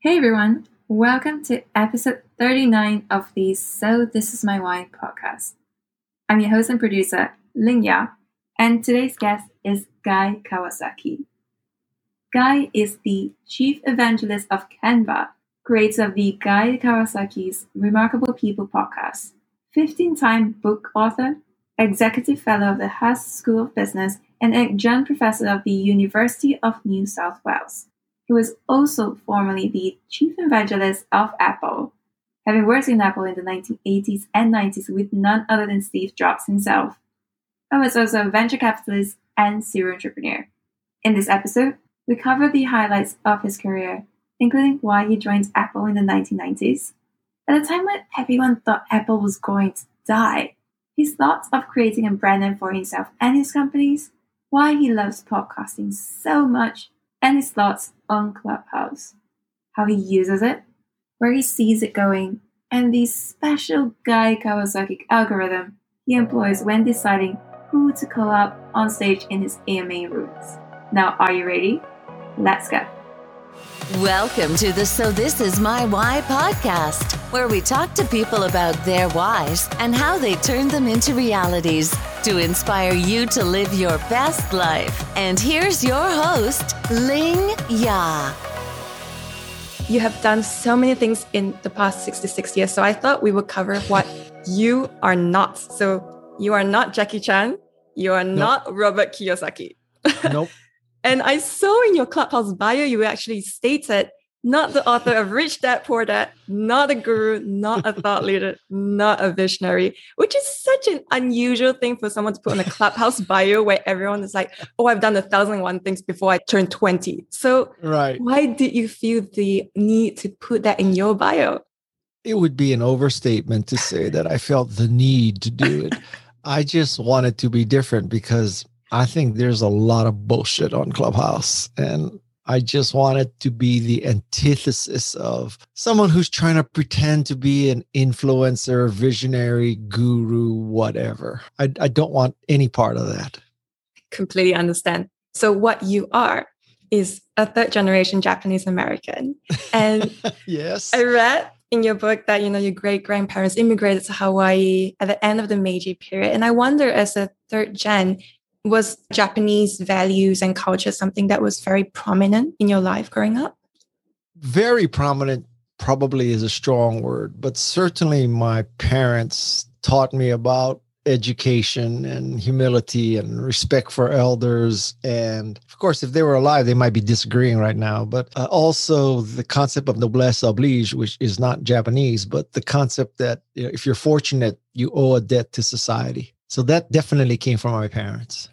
Hey everyone, welcome to episode 39 of the So This Is My Why podcast. I'm your host and producer, Ling Ya, and today's guest is Guy Kawasaki. Guy is the chief evangelist of Canva, creator of the Guy Kawasaki's Remarkable People podcast, 15 time book author, executive fellow of the Haas School of Business, and adjunct professor of the University of New South Wales. He was also formerly the chief evangelist of Apple, having worked in Apple in the 1980s and 90s with none other than Steve Jobs himself. I was also a venture capitalist and serial entrepreneur. In this episode, we cover the highlights of his career, including why he joined Apple in the 1990s. At a time when everyone thought Apple was going to die, his thoughts of creating a brand name for himself and his companies, why he loves podcasting so much, and his thoughts on Clubhouse, how he uses it, where he sees it going, and the special Guy Kawasaki algorithm he employs when deciding who to call up on stage in his AMA rooms. Now, are you ready? Let's go. Welcome to the So This Is My Why podcast, where we talk to people about their whys and how they turn them into realities to inspire you to live your best life. And here's your host, Ling Ya. You have done so many things in the past 66 years, so I thought we would cover what you are not. So you are not Jackie Chan, you are nope. not Robert Kiyosaki. Nope. And I saw in your Clubhouse bio, you actually stated not the author of Rich Dad Poor Dad, not a guru, not a thought leader, not a visionary, which is such an unusual thing for someone to put on a Clubhouse bio where everyone is like, oh, I've done a thousand and one things before I turned 20. So, right. why did you feel the need to put that in your bio? It would be an overstatement to say that I felt the need to do it. I just wanted to be different because I think there's a lot of bullshit on Clubhouse. And I just wanted to be the antithesis of someone who's trying to pretend to be an influencer, visionary, guru, whatever. I, I don't want any part of that. Completely understand. So, what you are is a third generation Japanese American. And yes, I read in your book that you know your great grandparents immigrated to Hawaii at the end of the Meiji period. And I wonder, as a third gen, was Japanese values and culture something that was very prominent in your life growing up? Very prominent, probably is a strong word, but certainly my parents taught me about education and humility and respect for elders. And of course, if they were alive, they might be disagreeing right now. But uh, also the concept of noblesse oblige, which is not Japanese, but the concept that you know, if you're fortunate, you owe a debt to society. So that definitely came from my parents.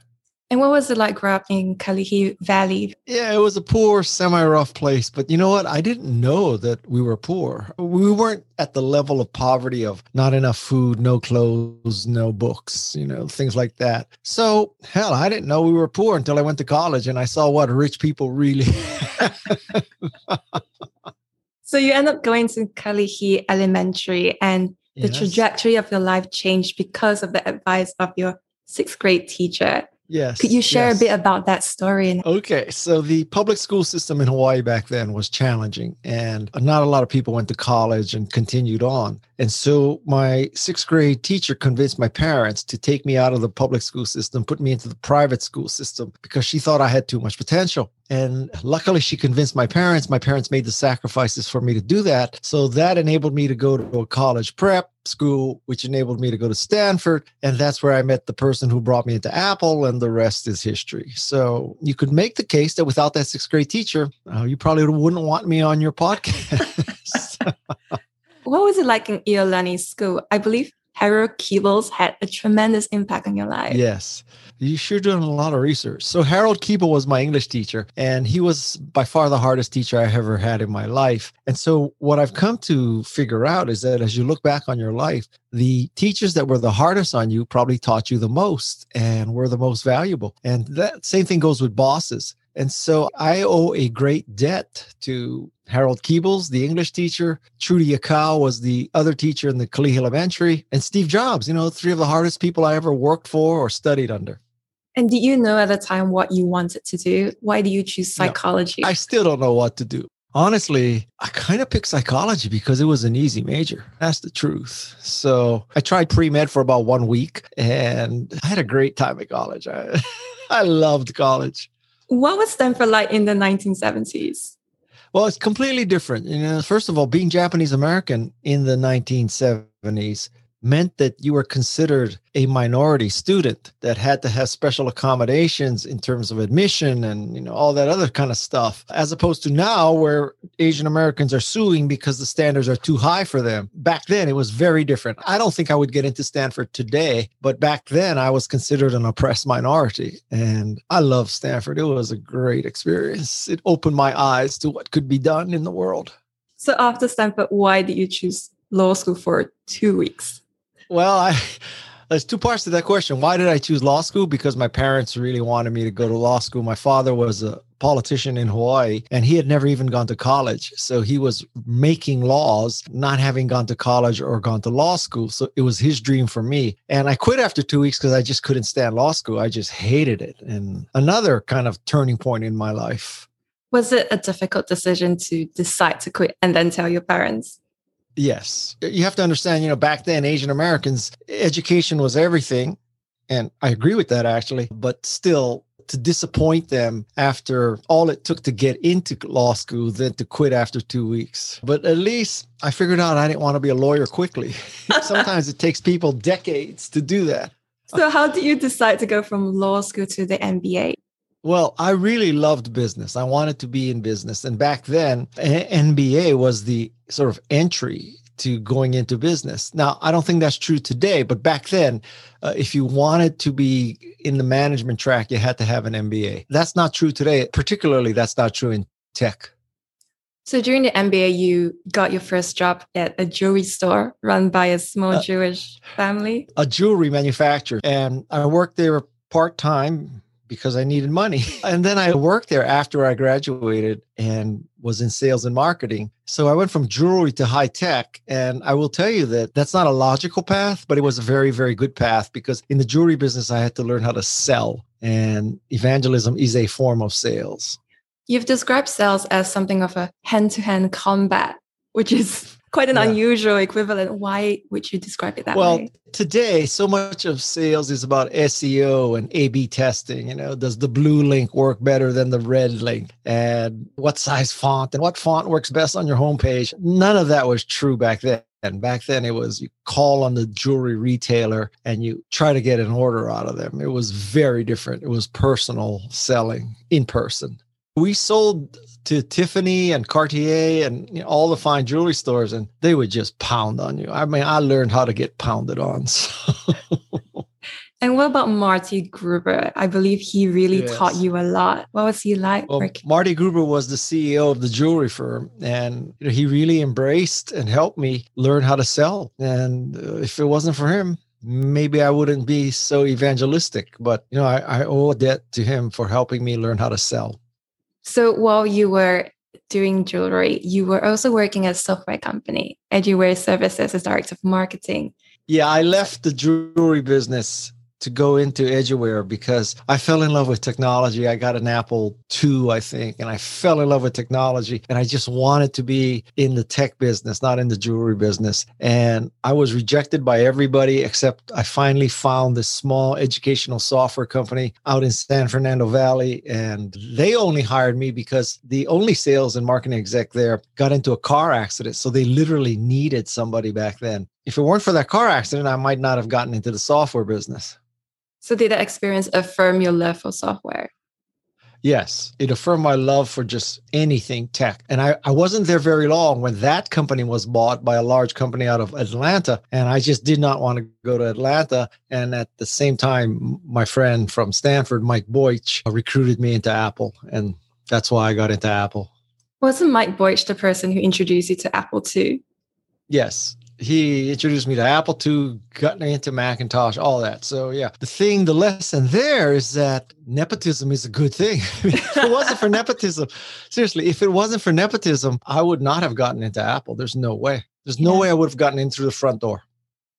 And what was it like growing up in Kalihi Valley? Yeah, it was a poor, semi rough place. But you know what? I didn't know that we were poor. We weren't at the level of poverty of not enough food, no clothes, no books, you know, things like that. So, hell, I didn't know we were poor until I went to college and I saw what rich people really. so, you end up going to Kalihi Elementary and the trajectory of your life changed because of the advice of your sixth grade teacher. Yes. Could you share yes. a bit about that story? Okay. So the public school system in Hawaii back then was challenging, and not a lot of people went to college and continued on. And so my sixth grade teacher convinced my parents to take me out of the public school system, put me into the private school system because she thought I had too much potential. And luckily, she convinced my parents. My parents made the sacrifices for me to do that. So that enabled me to go to a college prep school, which enabled me to go to Stanford. And that's where I met the person who brought me into Apple, and the rest is history. So you could make the case that without that sixth grade teacher, uh, you probably wouldn't want me on your podcast. what was it like in Iolani school? I believe Harold Keables had a tremendous impact on your life. Yes. You sure doing a lot of research. So Harold Keeble was my English teacher, and he was by far the hardest teacher I ever had in my life. And so what I've come to figure out is that as you look back on your life, the teachers that were the hardest on you probably taught you the most and were the most valuable. And that same thing goes with bosses. And so I owe a great debt to Harold Keables, the English teacher. Trudy Akau was the other teacher in the Kalihi Elementary. And Steve Jobs, you know, three of the hardest people I ever worked for or studied under. And did you know at the time what you wanted to do? Why do you choose psychology? No, I still don't know what to do. Honestly, I kind of picked psychology because it was an easy major. That's the truth. So I tried pre med for about one week and I had a great time at college. I, I loved college. What was Stanford like in the 1970s? Well, it's completely different. You know, first of all, being Japanese American in the 1970s meant that you were considered a minority student that had to have special accommodations in terms of admission and you know all that other kind of stuff as opposed to now where asian americans are suing because the standards are too high for them. Back then it was very different. I don't think i would get into stanford today but back then i was considered an oppressed minority and i love stanford. It was a great experience. It opened my eyes to what could be done in the world. So after stanford why did you choose law school for two weeks well, I there's two parts to that question. Why did I choose law school? Because my parents really wanted me to go to law school. My father was a politician in Hawaii and he had never even gone to college. So he was making laws, not having gone to college or gone to law school. So it was his dream for me. And I quit after two weeks because I just couldn't stand law school. I just hated it. And another kind of turning point in my life. Was it a difficult decision to decide to quit and then tell your parents? Yes. You have to understand, you know, back then, Asian Americans, education was everything. And I agree with that actually, but still to disappoint them after all it took to get into law school then to quit after two weeks. But at least I figured out I didn't want to be a lawyer quickly. Sometimes it takes people decades to do that. So, how did you decide to go from law school to the MBA? Well, I really loved business. I wanted to be in business. And back then, MBA was the sort of entry to going into business. Now, I don't think that's true today, but back then, uh, if you wanted to be in the management track, you had to have an MBA. That's not true today. Particularly, that's not true in tech. So during the MBA, you got your first job at a jewelry store run by a small uh, Jewish family. A jewelry manufacturer. And I worked there part time because I needed money. And then I worked there after I graduated and was in sales and marketing. So I went from jewelry to high tech. And I will tell you that that's not a logical path, but it was a very, very good path because in the jewelry business, I had to learn how to sell. And evangelism is a form of sales. You've described sales as something of a hand to hand combat, which is quite an yeah. unusual equivalent. Why would you describe it that well, way? Well, today, so much of sales is about SEO and A B testing. You know, does the blue link work better than the red link? And what size font and what font works best on your homepage? None of that was true back then. And back then it was you call on the jewelry retailer and you try to get an order out of them. It was very different. It was personal selling in person. We sold to Tiffany and Cartier and you know, all the fine jewelry stores, and they would just pound on you. I mean, I learned how to get pounded on. So. and what about Marty Gruber? I believe he really yes. taught you a lot. What was he like? Well, Marty Gruber was the CEO of the jewelry firm, and you know, he really embraced and helped me learn how to sell. And uh, if it wasn't for him, maybe I wouldn't be so evangelistic. But you know, I, I owe a debt to him for helping me learn how to sell. So while you were doing jewelry, you were also working at a software company, Eduware Services as director of marketing. Yeah, I left the jewelry business to go into Eduware because I fell in love with technology. I got an Apple II, I think, and I fell in love with technology. And I just wanted to be in the tech business, not in the jewelry business. And I was rejected by everybody except I finally found this small educational software company out in San Fernando Valley. And they only hired me because the only sales and marketing exec there got into a car accident. So they literally needed somebody back then. If it weren't for that car accident, I might not have gotten into the software business. So did that experience affirm your love for software? Yes, it affirmed my love for just anything tech. And I, I wasn't there very long when that company was bought by a large company out of Atlanta. And I just did not want to go to Atlanta. And at the same time, my friend from Stanford, Mike Boich, uh, recruited me into Apple. And that's why I got into Apple. Wasn't Mike Boich the person who introduced you to Apple too? Yes he introduced me to Apple II, got into Macintosh, all that. So yeah, the thing, the lesson there is that nepotism is a good thing. if it wasn't for nepotism, seriously, if it wasn't for nepotism, I would not have gotten into Apple. There's no way. There's no yeah. way I would have gotten in through the front door.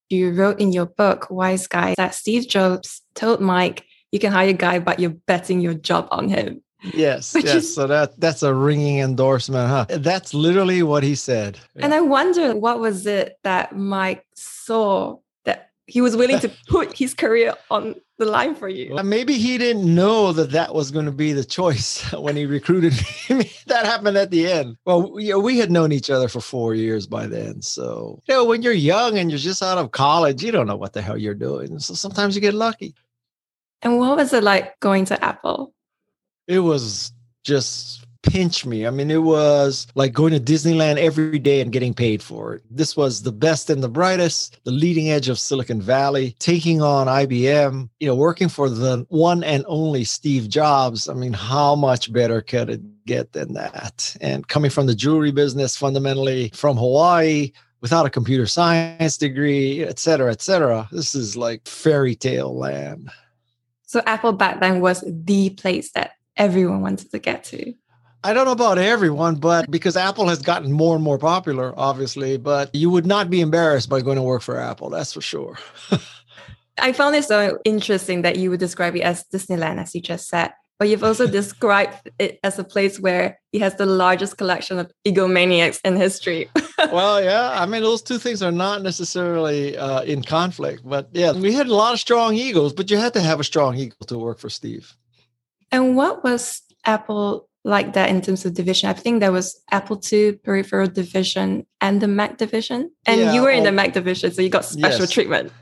You wrote in your book, Wise Guy, that Steve Jobs told Mike, you can hire a guy, but you're betting your job on him. Yes, Which yes. is- so that that's a ringing endorsement, huh? That's literally what he said. And I wonder what was it that Mike saw that he was willing to put his career on the line for you. Maybe he didn't know that that was going to be the choice when he recruited me. that happened at the end. Well, know, we had known each other for four years by then. So, you know, when you're young and you're just out of college, you don't know what the hell you're doing. So sometimes you get lucky. And what was it like going to Apple? It was just pinch me. I mean, it was like going to Disneyland every day and getting paid for it. This was the best and the brightest, the leading edge of Silicon Valley, taking on IBM, you know, working for the one and only Steve Jobs. I mean, how much better could it get than that? And coming from the jewelry business, fundamentally from Hawaii, without a computer science degree, et cetera, et cetera. This is like fairy tale land. So Apple back then was the place that everyone wanted to get to. I don't know about everyone, but because Apple has gotten more and more popular, obviously, but you would not be embarrassed by going to work for Apple. That's for sure. I found it so interesting that you would describe it as Disneyland, as you just said, but you've also described it as a place where it has the largest collection of egomaniacs in history. well, yeah. I mean, those two things are not necessarily uh, in conflict, but yeah, we had a lot of strong egos, but you had to have a strong ego to work for Steve. And what was Apple like that in terms of division? I think there was Apple II peripheral division and the Mac division. And Yeah, you were in the oh, Mac division, so you got special yes. treatment.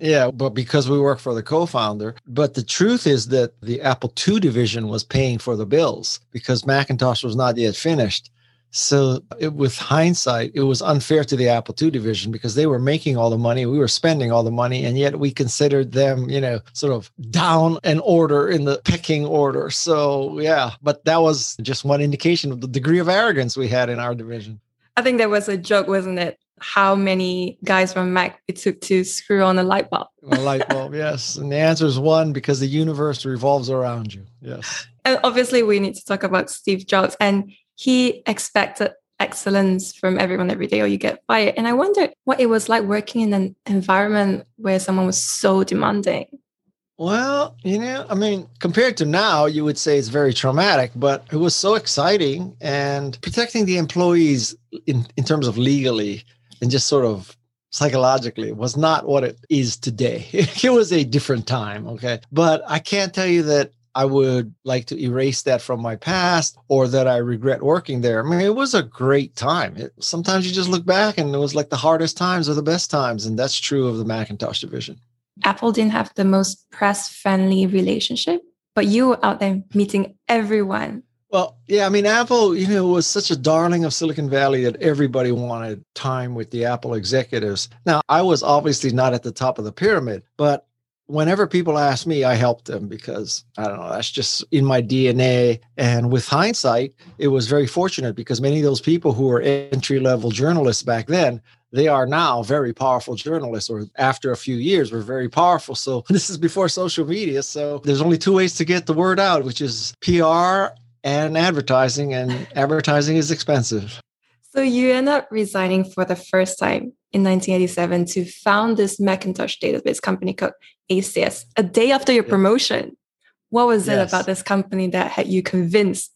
Yeah, but because we work for the co-founder. But the truth is that the Apple II division was paying for the bills because Macintosh was not yet finished. So it, with hindsight, it was unfair to the Apple II division because they were making all the money, we were spending all the money, and yet we considered them, you know, sort of down an order in the pecking order. So yeah, but that was just one indication of the degree of arrogance we had in our division. I think there was a joke, wasn't it? How many guys from Mac it took to screw on a light bulb. A light bulb, yes. And the answer is one because the universe revolves around you. Yes. And obviously, we need to talk about Steve Jobs. And he expected excellence from everyone every day, or you get fired. And I wonder what it was like working in an environment where someone was so demanding. Well, you know, I mean, compared to now, you would say it's very traumatic, but it was so exciting and protecting the employees in, in terms of legally and just sort of psychologically was not what it is today. it was a different time. Okay. But I can't tell you that I would like to erase that from my past or that I regret working there. I mean, it was a great time. It, sometimes you just look back and it was like the hardest times or the best times. And that's true of the Macintosh division. Apple didn't have the most press friendly relationship, but you were out there meeting everyone. Well, yeah, I mean, Apple, you know, was such a darling of Silicon Valley that everybody wanted time with the Apple executives. Now, I was obviously not at the top of the pyramid, but whenever people ask me, I help them because I don't know, that's just in my DNA. And with hindsight, it was very fortunate because many of those people who were entry level journalists back then, they are now very powerful journalists, or after a few years, were very powerful. So this is before social media. So there's only two ways to get the word out, which is PR and advertising, and advertising is expensive. So you end up resigning for the first time in 1987 to found this Macintosh database company called ACS a day after your promotion. What was it about this company that had you convinced?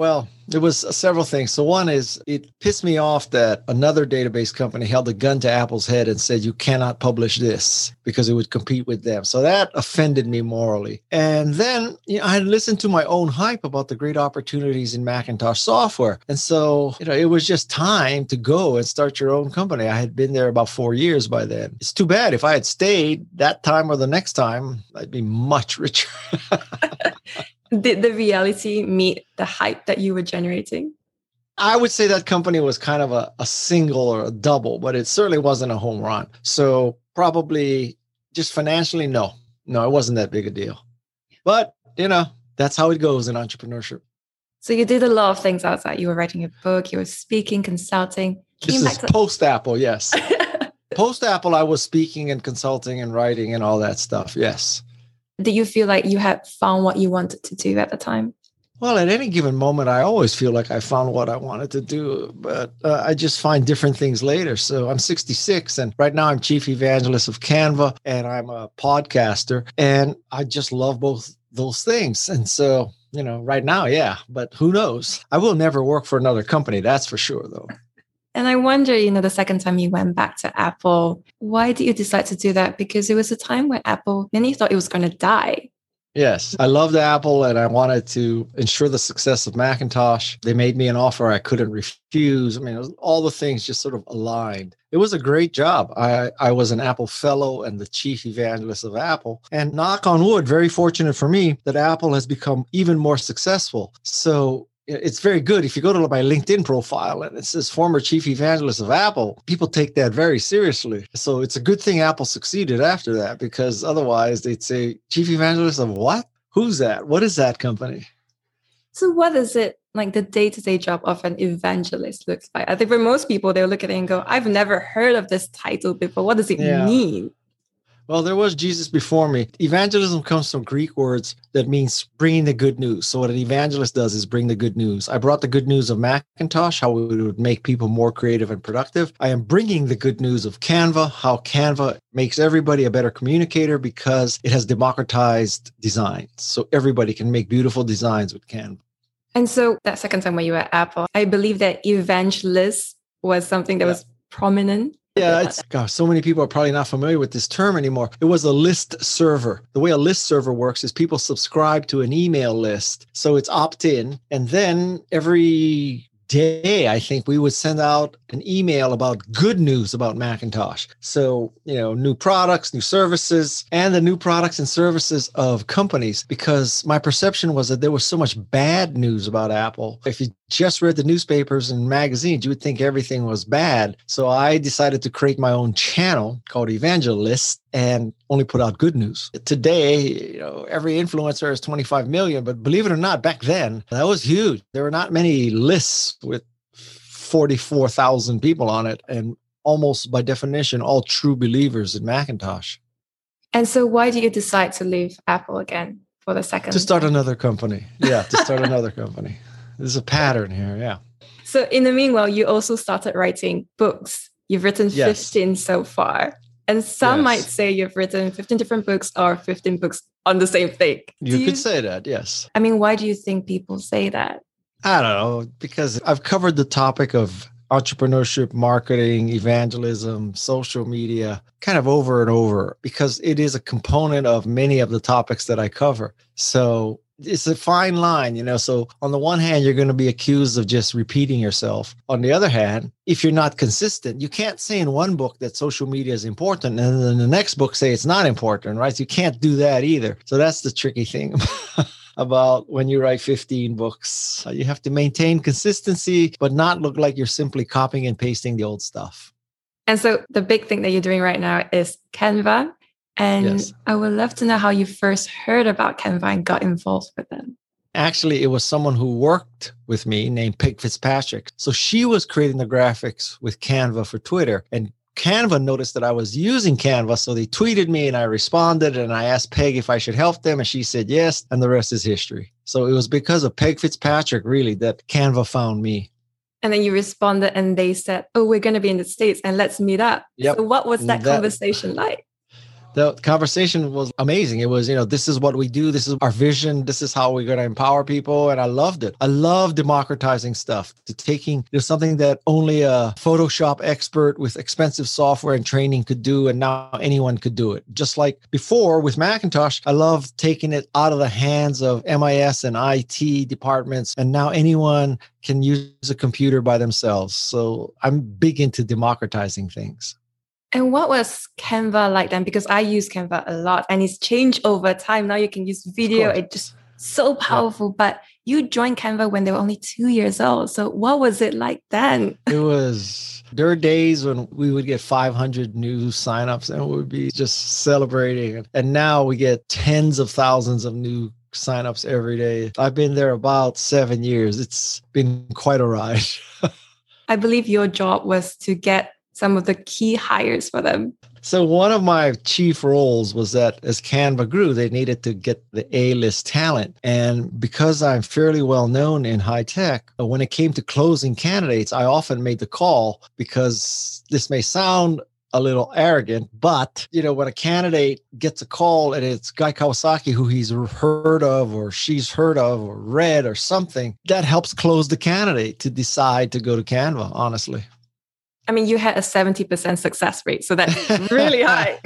Well, it was several things. So one is it pissed me off that another database company held a gun to Apple's head and said you cannot publish this because it would compete with them. So that offended me morally. And then you know, I had listened to my own hype about the great opportunities in Macintosh software. And so, you know, it was just time to go and start your own company. I had been there about 4 years by then. It's too bad if I had stayed that time or the next time, I'd be much richer. Did the reality meet the hype that you were generating? I would say that company was kind of a, a single or a double, but it certainly wasn't a home run. So probably just financially, no, no, it wasn't that big a deal. But you know, that's how it goes in entrepreneurship. So you did a lot of things outside. You were writing a book, you were speaking, consulting. This is to- post Apple, yes. post Apple, I was speaking and consulting and writing and all that stuff. Yes. Did you feel like you had found what you wanted to do at the time? Well, at any given moment, I always feel like I found what I wanted to do, but uh, I just find different things later. So I'm 66, and right now I'm chief evangelist of Canva, and I'm a podcaster, and I just love both those things. And so you know, right now, yeah, but who knows? I will never work for another company. That's for sure, though. And I wonder, you know, the second time you went back to Apple, why did you decide to do that? Because it was a time when Apple, many thought it was going to die. Yes, I loved Apple and I wanted to ensure the success of Macintosh. They made me an offer I couldn't refuse. I mean, all the things just sort of aligned. It was a great job. I, I was an Apple fellow and the chief evangelist of Apple. And knock on wood, very fortunate for me that Apple has become even more successful. So it's very good if you go to my LinkedIn profile and it says former chief evangelist of Apple, people take that very seriously. So it's a good thing Apple succeeded after that because otherwise they'd say, chief evangelist of what? Who's that? What is that company? So, what is it like the day to day job of an evangelist looks like? I think for most people, they'll look at it and go, I've never heard of this title before. What does it yeah. mean? Well, there was Jesus before me. Evangelism comes from Greek words that means bringing the good news. So, what an evangelist does is bring the good news. I brought the good news of Macintosh, how it would make people more creative and productive. I am bringing the good news of Canva, how Canva makes everybody a better communicator because it has democratized design. So, everybody can make beautiful designs with Canva. And so, that second time when you were at Apple, I believe that evangelist was something that yeah. was prominent yeah, it's gosh, so many people are probably not familiar with this term anymore. It was a list server. The way a list server works is people subscribe to an email list. So it's opt in. And then every day, I think we would send out an email about good news about Macintosh. So, you know, new products, new services, and the new products and services of companies, because my perception was that there was so much bad news about Apple. If you just read the newspapers and magazines, you would think everything was bad. So I decided to create my own channel called Evangelist and only put out good news. Today, you know, every influencer is 25 million, but believe it or not, back then, that was huge. There were not many lists with 44,000 people on it and almost by definition all true believers in Macintosh. And so why did you decide to leave Apple again for the second? To start another company. Yeah, to start another company. There's a pattern here, yeah. So in the meanwhile, you also started writing books. You've written yes. 15 so far. And some yes. might say you've written 15 different books or 15 books on the same thing. You, you could say that, yes. I mean, why do you think people say that? I don't know, because I've covered the topic of entrepreneurship, marketing, evangelism, social media kind of over and over because it is a component of many of the topics that I cover. So it's a fine line, you know. So on the one hand, you're going to be accused of just repeating yourself. On the other hand, if you're not consistent, you can't say in one book that social media is important and then the next book say it's not important, right? So you can't do that either. So that's the tricky thing. about when you write 15 books. You have to maintain consistency, but not look like you're simply copying and pasting the old stuff. And so the big thing that you're doing right now is Canva. And yes. I would love to know how you first heard about Canva and got involved with them. Actually, it was someone who worked with me named Peg Fitzpatrick. So she was creating the graphics with Canva for Twitter. And Canva noticed that I was using Canva. So they tweeted me and I responded and I asked Peg if I should help them. And she said yes. And the rest is history. So it was because of Peg Fitzpatrick, really, that Canva found me. And then you responded and they said, Oh, we're going to be in the States and let's meet up. Yep. So what was that, that conversation like? The conversation was amazing. It was, you know, this is what we do. This is our vision. This is how we're going to empower people. And I loved it. I love democratizing stuff to taking you know, something that only a Photoshop expert with expensive software and training could do. And now anyone could do it. Just like before with Macintosh, I love taking it out of the hands of MIS and IT departments. And now anyone can use a computer by themselves. So I'm big into democratizing things. And what was Canva like then? Because I use Canva a lot and it's changed over time. Now you can use video. It's just so powerful. Yeah. But you joined Canva when they were only two years old. So what was it like then? It was there were days when we would get 500 new signups and we would be just celebrating. And now we get tens of thousands of new signups every day. I've been there about seven years. It's been quite a ride. I believe your job was to get some of the key hires for them? So one of my chief roles was that as Canva grew, they needed to get the A-list talent. And because I'm fairly well known in high tech, uh, when it came to closing candidates, I often made the call because this may sound a little arrogant, but you know, when a candidate gets a call and it's Guy Kawasaki who he's heard of or she's heard of or read or something, that helps close the candidate to decide to go to Canva, honestly. I mean, you had a 70% success rate, so that's really high.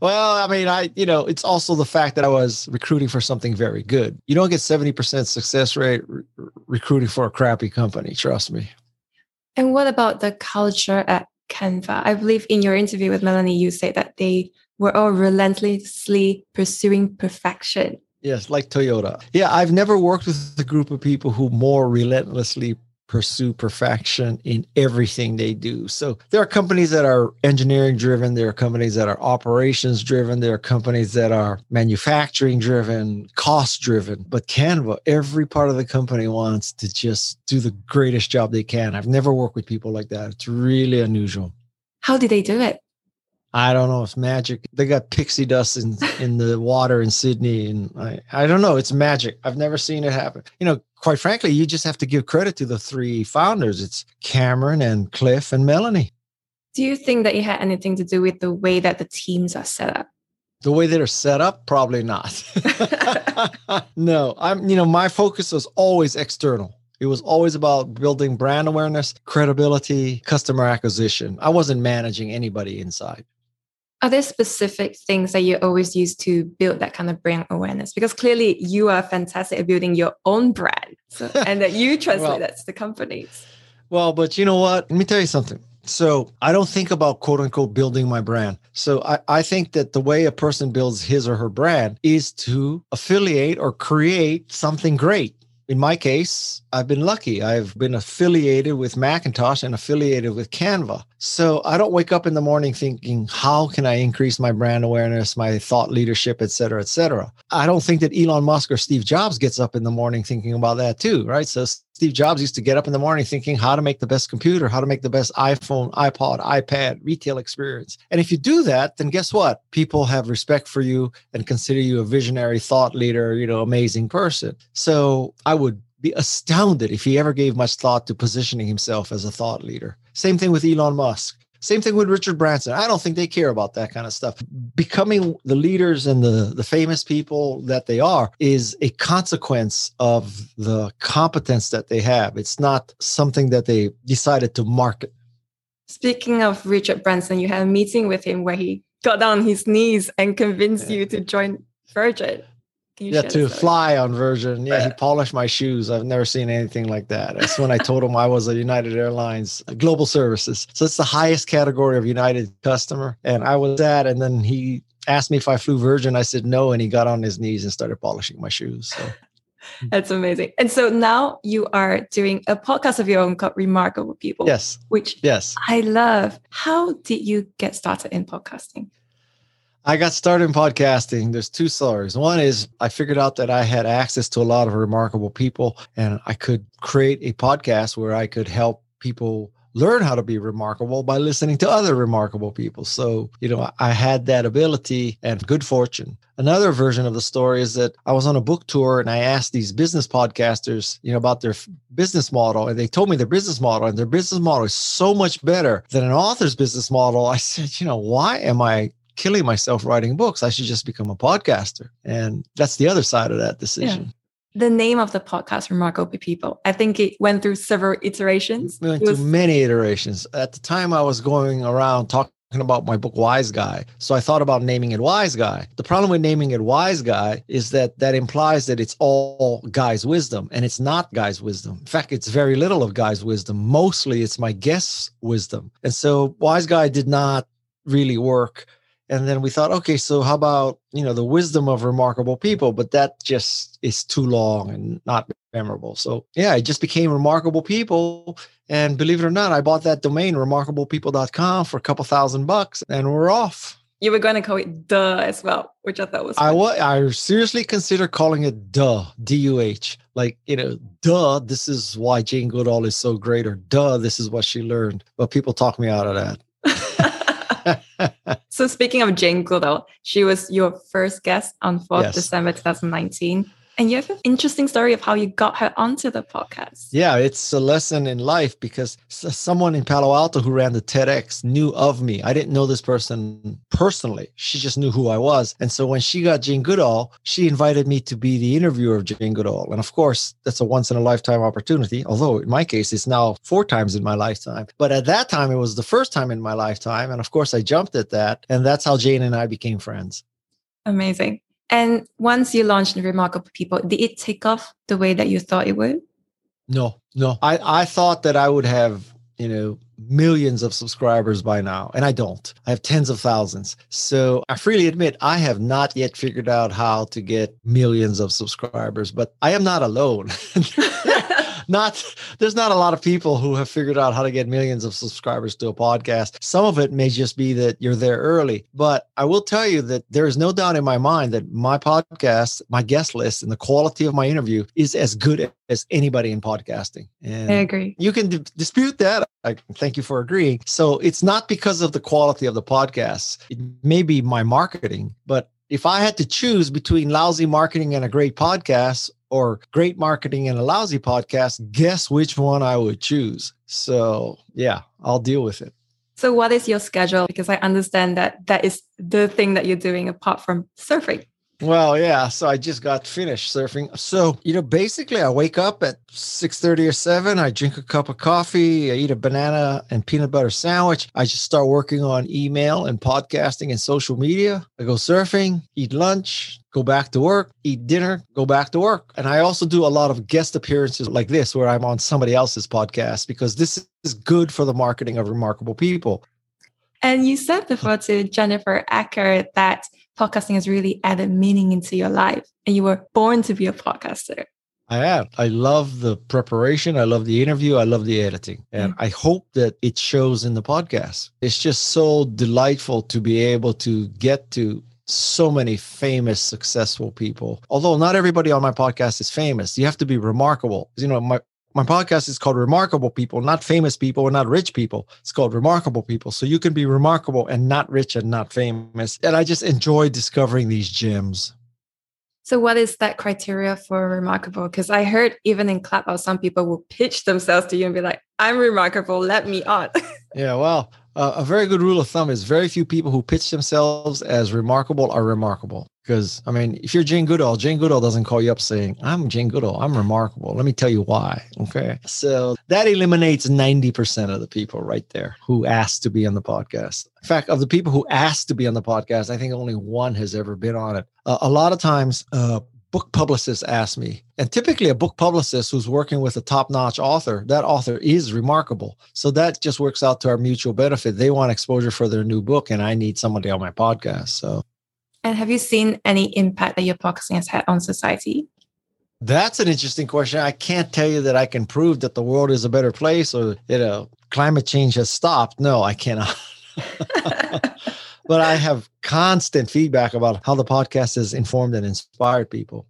well, I mean, I, you know, it's also the fact that I was recruiting for something very good. You don't get 70% success rate re- recruiting for a crappy company, trust me. And what about the culture at Canva? I believe in your interview with Melanie, you said that they were all relentlessly pursuing perfection. Yes, like Toyota. Yeah, I've never worked with a group of people who more relentlessly pursue perfection in everything they do. So there are companies that are engineering driven, there are companies that are operations driven, there are companies that are manufacturing driven, cost driven. But Canva, every part of the company wants to just do the greatest job they can. I've never worked with people like that. It's really unusual. How do they do it? I don't know. It's magic. They got pixie dust in, in the water in Sydney. And I, I don't know. It's magic. I've never seen it happen. You know, quite frankly, you just have to give credit to the three founders. It's Cameron and Cliff and Melanie. Do you think that it had anything to do with the way that the teams are set up? The way they're set up, probably not. no, I'm, you know, my focus was always external. It was always about building brand awareness, credibility, customer acquisition. I wasn't managing anybody inside are there specific things that you always use to build that kind of brand awareness? Because clearly you are fantastic at building your own brand so, and that you translate well, that to the companies. Well, but you know what? Let me tell you something. So I don't think about quote unquote building my brand. So I, I think that the way a person builds his or her brand is to affiliate or create something great in my case, I've been lucky. I've been affiliated with Macintosh and affiliated with Canva. So I don't wake up in the morning thinking, how can I increase my brand awareness, my thought leadership, et cetera, et cetera. I don't think that Elon Musk or Steve Jobs gets up in the morning thinking about that too, right? So Steve Jobs used to get up in the morning thinking how to make the best computer, how to make the best iPhone, iPod, iPad, retail experience. And if you do that, then guess what? People have respect for you and consider you a visionary thought leader, you know, amazing person. So I would be astounded if he ever gave much thought to positioning himself as a thought leader. Same thing with Elon Musk. Same thing with Richard Branson. I don't think they care about that kind of stuff. Becoming the leaders and the, the famous people that they are is a consequence of the competence that they have. It's not something that they decided to market. Speaking of Richard Branson, you had a meeting with him where he got down his knees and convinced yeah. you to join Virgin yeah, to fly on Virgin. Yeah, he polished my shoes. I've never seen anything like that. That's when I told him I was a United Airlines Global Services. So it's the highest category of United customer. And I was that. And then he asked me if I flew Virgin. I said no. And he got on his knees and started polishing my shoes. So. That's amazing. And so now you are doing a podcast of your own called Remarkable People. Yes. Which yes. I love. How did you get started in podcasting? I got started in podcasting. There's two stories. One is I figured out that I had access to a lot of remarkable people and I could create a podcast where I could help people learn how to be remarkable by listening to other remarkable people. So, you know, I had that ability and good fortune. Another version of the story is that I was on a book tour and I asked these business podcasters, you know, about their business model. And they told me their business model and their business model is so much better than an author's business model. I said, you know, why am I killing myself writing books. I should just become a podcaster. And that's the other side of that decision. Yeah. The name of the podcast, Remarkable People, I think it went through several iterations. We went was- through many iterations. At the time, I was going around talking about my book wise guy so i thought about naming it wise guy the problem with naming it wise guy is that that implies that it's all guy's wisdom and it's not guy's wisdom in fact it's very little of guy's wisdom mostly it's my guest's wisdom and so wise guy did not really work and then we thought okay so how about you know the wisdom of remarkable people? But that just is too long and not memorable. So yeah it just became remarkable people. And believe it or not i bought that domain remarkablepeople.com for a couple thousand bucks and we're off. You were going to call it duh as well which i thought was i was i seriously consider calling it duh d-u-h like you know duh this is why jane goodall is so great or duh this is what she learned. But people talk me out of that so speaking of Jane Goodall, she was your first guest on 4th yes. December 2019. And you have an interesting story of how you got her onto the podcast. Yeah, it's a lesson in life because someone in Palo Alto who ran the TEDx knew of me. I didn't know this person personally. She just knew who I was. And so when she got Jane Goodall, she invited me to be the interviewer of Jane Goodall. And of course, that's a once in a lifetime opportunity. Although in my case, it's now four times in my lifetime. But at that time, it was the first time in my lifetime. And of course, I jumped at that. And that's how Jane and I became friends. Amazing. And once you launched Remarkable People, did it take off the way that you thought it would? No, no. I, I thought that I would have, you know, millions of subscribers by now, and I don't. I have tens of thousands. So I freely admit I have not yet figured out how to get millions of subscribers, but I am not alone. not there's not a lot of people who have figured out how to get millions of subscribers to a podcast. Some of it may just be that you're there early, but I will tell you that there is no doubt in my mind that my podcast, my guest list, and the quality of my interview is as good as anybody in podcasting. And I agree. You can d- dispute that. I thank you for agreeing. So it's not because of the quality of the podcast. It may be my marketing, but if I had to choose between lousy marketing and a great podcast, or great marketing and a lousy podcast, guess which one I would choose. So, yeah, I'll deal with it. So, what is your schedule? Because I understand that that is the thing that you're doing apart from surfing. Well, yeah. So I just got finished surfing. So, you know, basically I wake up at 6:30 or 7, I drink a cup of coffee, I eat a banana and peanut butter sandwich. I just start working on email and podcasting and social media. I go surfing, eat lunch, go back to work, eat dinner, go back to work. And I also do a lot of guest appearances like this where I'm on somebody else's podcast because this is good for the marketing of remarkable people. And you said before to Jennifer Aaker that podcasting has really added meaning into your life and you were born to be a podcaster. I am. I love the preparation. I love the interview. I love the editing. And mm-hmm. I hope that it shows in the podcast. It's just so delightful to be able to get to so many famous, successful people. Although not everybody on my podcast is famous, you have to be remarkable. You know, my my podcast is called Remarkable People, not famous people or not rich people. It's called Remarkable People. So you can be remarkable and not rich and not famous. And I just enjoy discovering these gems. So, what is that criteria for remarkable? Because I heard even in Clubhouse, some people will pitch themselves to you and be like, I'm remarkable, let me on. yeah, well, uh, a very good rule of thumb is very few people who pitch themselves as remarkable are remarkable. Because, I mean, if you're Jane Goodall, Jane Goodall doesn't call you up saying, I'm Jane Goodall, I'm remarkable. Let me tell you why. Okay. So that eliminates 90% of the people right there who asked to be on the podcast. In fact, of the people who asked to be on the podcast, I think only one has ever been on it. Uh, a lot of times, uh, book publicists ask me, and typically a book publicist who's working with a top-notch author, that author is remarkable. So that just works out to our mutual benefit. They want exposure for their new book, and I need somebody on my podcast. So and have you seen any impact that your podcasting has had on society? That's an interesting question. I can't tell you that I can prove that the world is a better place or you uh, know climate change has stopped. No, I cannot. but I have constant feedback about how the podcast has informed and inspired people.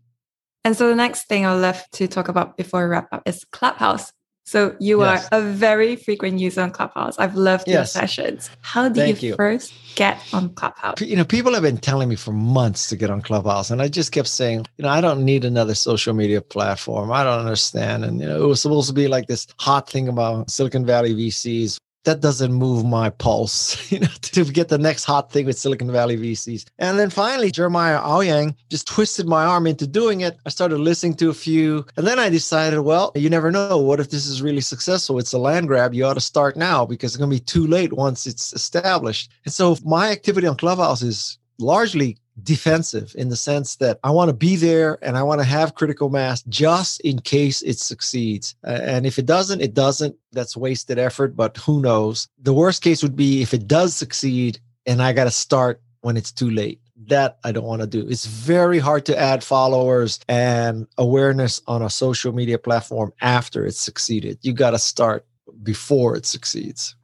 And so the next thing I'd love to talk about before we wrap up is Clubhouse. So you yes. are a very frequent user on Clubhouse. I've loved yes. your sessions. How did you, you, first get on Clubhouse? You know, people have been telling me for months to get on Clubhouse, and I just kept saying, you know, I don't need another social media platform. I don't understand. And you know, it was supposed to be like this hot thing about Silicon Valley VCs that doesn't move my pulse, you know, to get the next hot thing with Silicon Valley VCs. And then finally, Jeremiah Owyang just twisted my arm into doing it. I started listening to a few, and then I decided, well, you never know. What if this is really successful? It's a land grab. You ought to start now because it's going to be too late once it's established. And so my activity on Clubhouse is largely defensive in the sense that I want to be there and I want to have critical mass just in case it succeeds. and if it doesn't, it doesn't. That's wasted effort, but who knows? The worst case would be if it does succeed and I got to start when it's too late. That I don't want to do. It's very hard to add followers and awareness on a social media platform after it's succeeded. You got to start before it succeeds.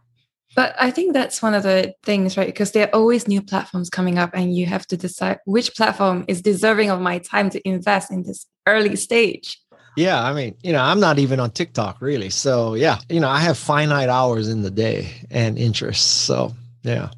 But I think that's one of the things, right? Because there are always new platforms coming up, and you have to decide which platform is deserving of my time to invest in this early stage. Yeah, I mean, you know, I'm not even on TikTok really. So, yeah, you know, I have finite hours in the day and interests. So, yeah.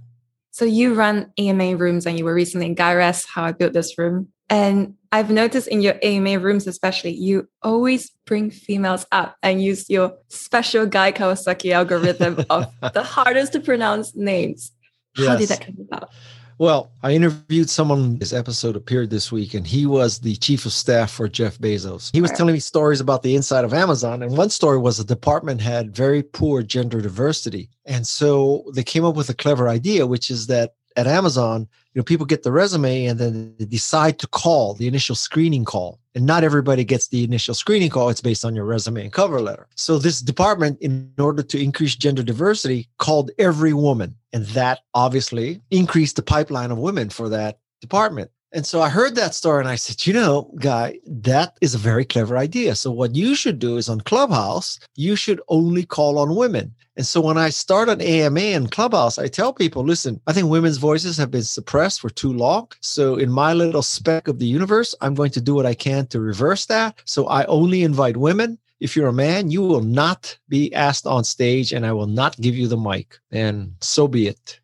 So, you run AMA rooms, and you were recently in Guy Raz, How I Built This Room. And I've noticed in your AMA rooms, especially, you always bring females up and use your special Guy Kawasaki algorithm of the hardest to pronounce names. How did that come about? Well, I interviewed someone, this episode appeared this week, and he was the chief of staff for Jeff Bezos. He was telling me stories about the inside of Amazon. And one story was the department had very poor gender diversity. And so they came up with a clever idea, which is that at Amazon, you know, people get the resume and then they decide to call the initial screening call. And not everybody gets the initial screening call. It's based on your resume and cover letter. So this department, in order to increase gender diversity, called every woman. And that obviously increased the pipeline of women for that department. And so I heard that story and I said, you know, guy, that is a very clever idea. So what you should do is on Clubhouse, you should only call on women. And so when I start an AMA in Clubhouse, I tell people, listen, I think women's voices have been suppressed for too long. So in my little speck of the universe, I'm going to do what I can to reverse that. So I only invite women. If you're a man, you will not be asked on stage and I will not give you the mic. And so be it.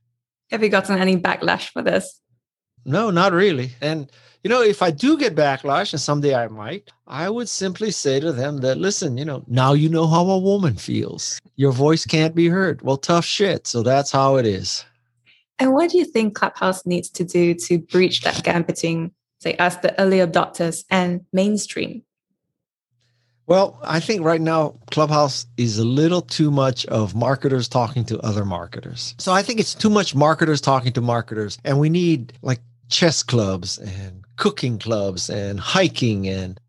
Have you gotten any backlash for this? No, not really. And you know, if I do get backlash, and someday I might, I would simply say to them that, listen, you know, now you know how a woman feels. Your voice can't be heard. Well, tough shit. So that's how it is. And what do you think Clubhouse needs to do to breach that gap between, say, us, the early adopters, and mainstream? Well, I think right now Clubhouse is a little too much of marketers talking to other marketers. So I think it's too much marketers talking to marketers. And we need like chess clubs and cooking clubs and hiking and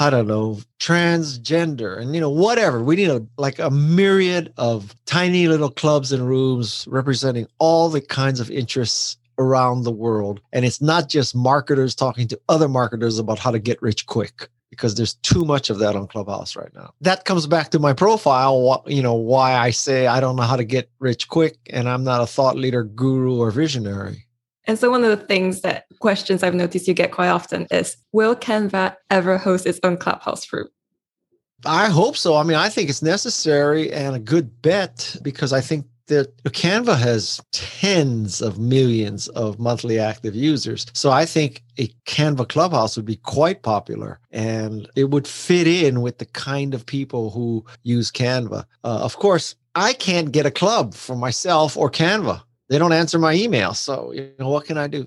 I don't know, transgender and you know, whatever. We need a like a myriad of tiny little clubs and rooms representing all the kinds of interests around the world. And it's not just marketers talking to other marketers about how to get rich quick because there's too much of that on Clubhouse right now. That comes back to my profile, you know, why I say I don't know how to get rich quick and I'm not a thought leader, guru, or visionary. And so, one of the things that questions I've noticed you get quite often is Will Canva ever host its own Clubhouse group? I hope so. I mean, I think it's necessary and a good bet because I think that Canva has tens of millions of monthly active users. So I think a Canva Clubhouse would be quite popular and it would fit in with the kind of people who use Canva. Uh, of course, I can't get a club for myself or Canva they don't answer my email. So, you know, what can I do?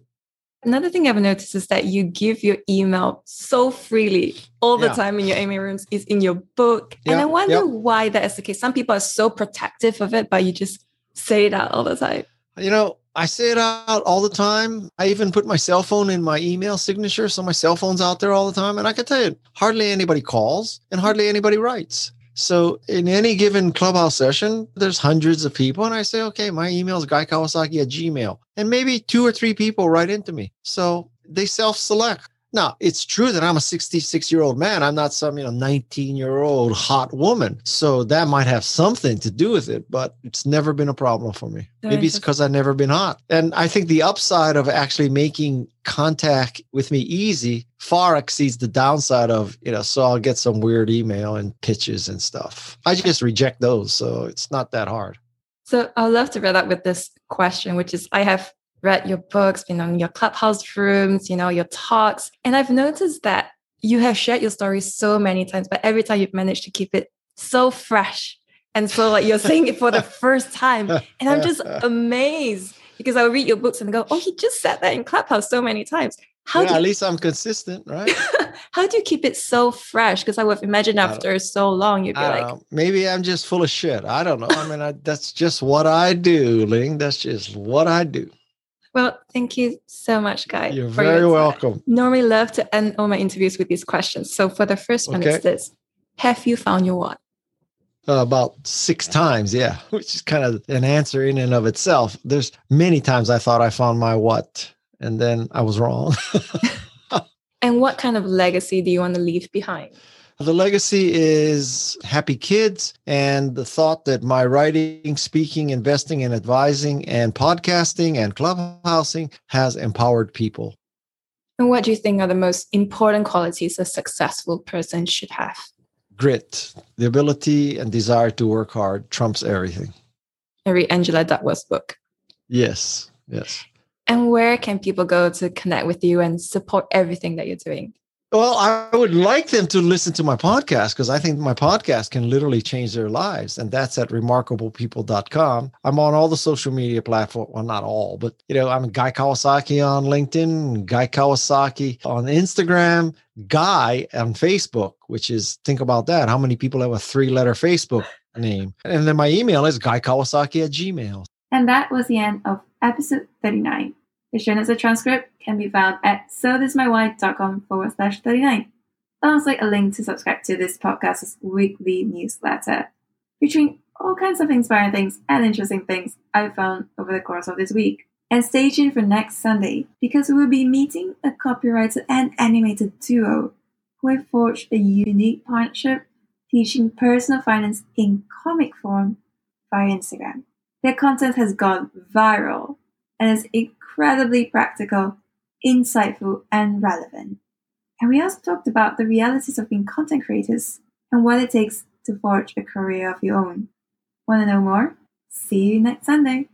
Another thing I've noticed is that you give your email so freely all the yeah. time in your email rooms, is in your book. Yeah. And I wonder yeah. why that is the case. Some people are so protective of it, but you just say it out all the time. You know, I say it out all the time. I even put my cell phone in my email signature. So my cell phone's out there all the time. And I can tell you, hardly anybody calls and hardly anybody writes. So in any given clubhouse session, there's hundreds of people. And I say, okay, my email is guykawasaki at gmail. And maybe two or three people write into me. So they self-select. Now, it's true that I'm a 66 year old man. I'm not some, you know, 19 year old hot woman. So that might have something to do with it, but it's never been a problem for me. Maybe it's because I've never been hot. And I think the upside of actually making contact with me easy far exceeds the downside of, you know, so I'll get some weird email and pitches and stuff. I just reject those. So it's not that hard. So I'd love to wrap up with this question, which is I have read your books, been on your clubhouse rooms, you know, your talks. And I've noticed that you have shared your story so many times, but every time you've managed to keep it so fresh. And so like you're saying it for the first time. And I'm just amazed because I'll read your books and go, oh, he just said that in Clubhouse so many times. How yeah, at least I'm consistent, right? how do you keep it so fresh? Because I would imagine after so long, you'd be like, know. maybe I'm just full of shit. I don't know. I mean, I, that's just what I do, Ling. That's just what I do. Well, thank you so much, Guy. You're very your welcome. Normally love to end all my interviews with these questions. So for the first one, okay. it's this. Have you found your what? Uh, about six times, yeah, which is kind of an answer in and of itself. There's many times I thought I found my what, and then I was wrong. and what kind of legacy do you want to leave behind? The legacy is happy kids and the thought that my writing, speaking, investing, and advising, and podcasting and clubhousing has empowered people. And what do you think are the most important qualities a successful person should have? Grit, the ability and desire to work hard trumps everything. I read Angela Duckworth's book. Yes, yes. And where can people go to connect with you and support everything that you're doing? Well, I would like them to listen to my podcast because I think my podcast can literally change their lives. And that's at remarkablepeople.com. I'm on all the social media platforms. Well, not all, but you know, I'm Guy Kawasaki on LinkedIn, Guy Kawasaki on Instagram, Guy on Facebook, which is think about that. How many people have a three letter Facebook name? And then my email is guykawasaki at gmail. And that was the end of episode 39. The show notes and transcript can be found at sothismywhy.com forward slash 39. Alongside a link to subscribe to this podcast's weekly newsletter, featuring all kinds of inspiring things and interesting things I've found over the course of this week. And stay tuned for next Sunday because we will be meeting a copywriter and animated duo who have forged a unique partnership teaching personal finance in comic form via Instagram. Their content has gone viral and is incredibly practical, insightful, and relevant. And we also talked about the realities of being content creators and what it takes to forge a career of your own. Want to know more? See you next Sunday.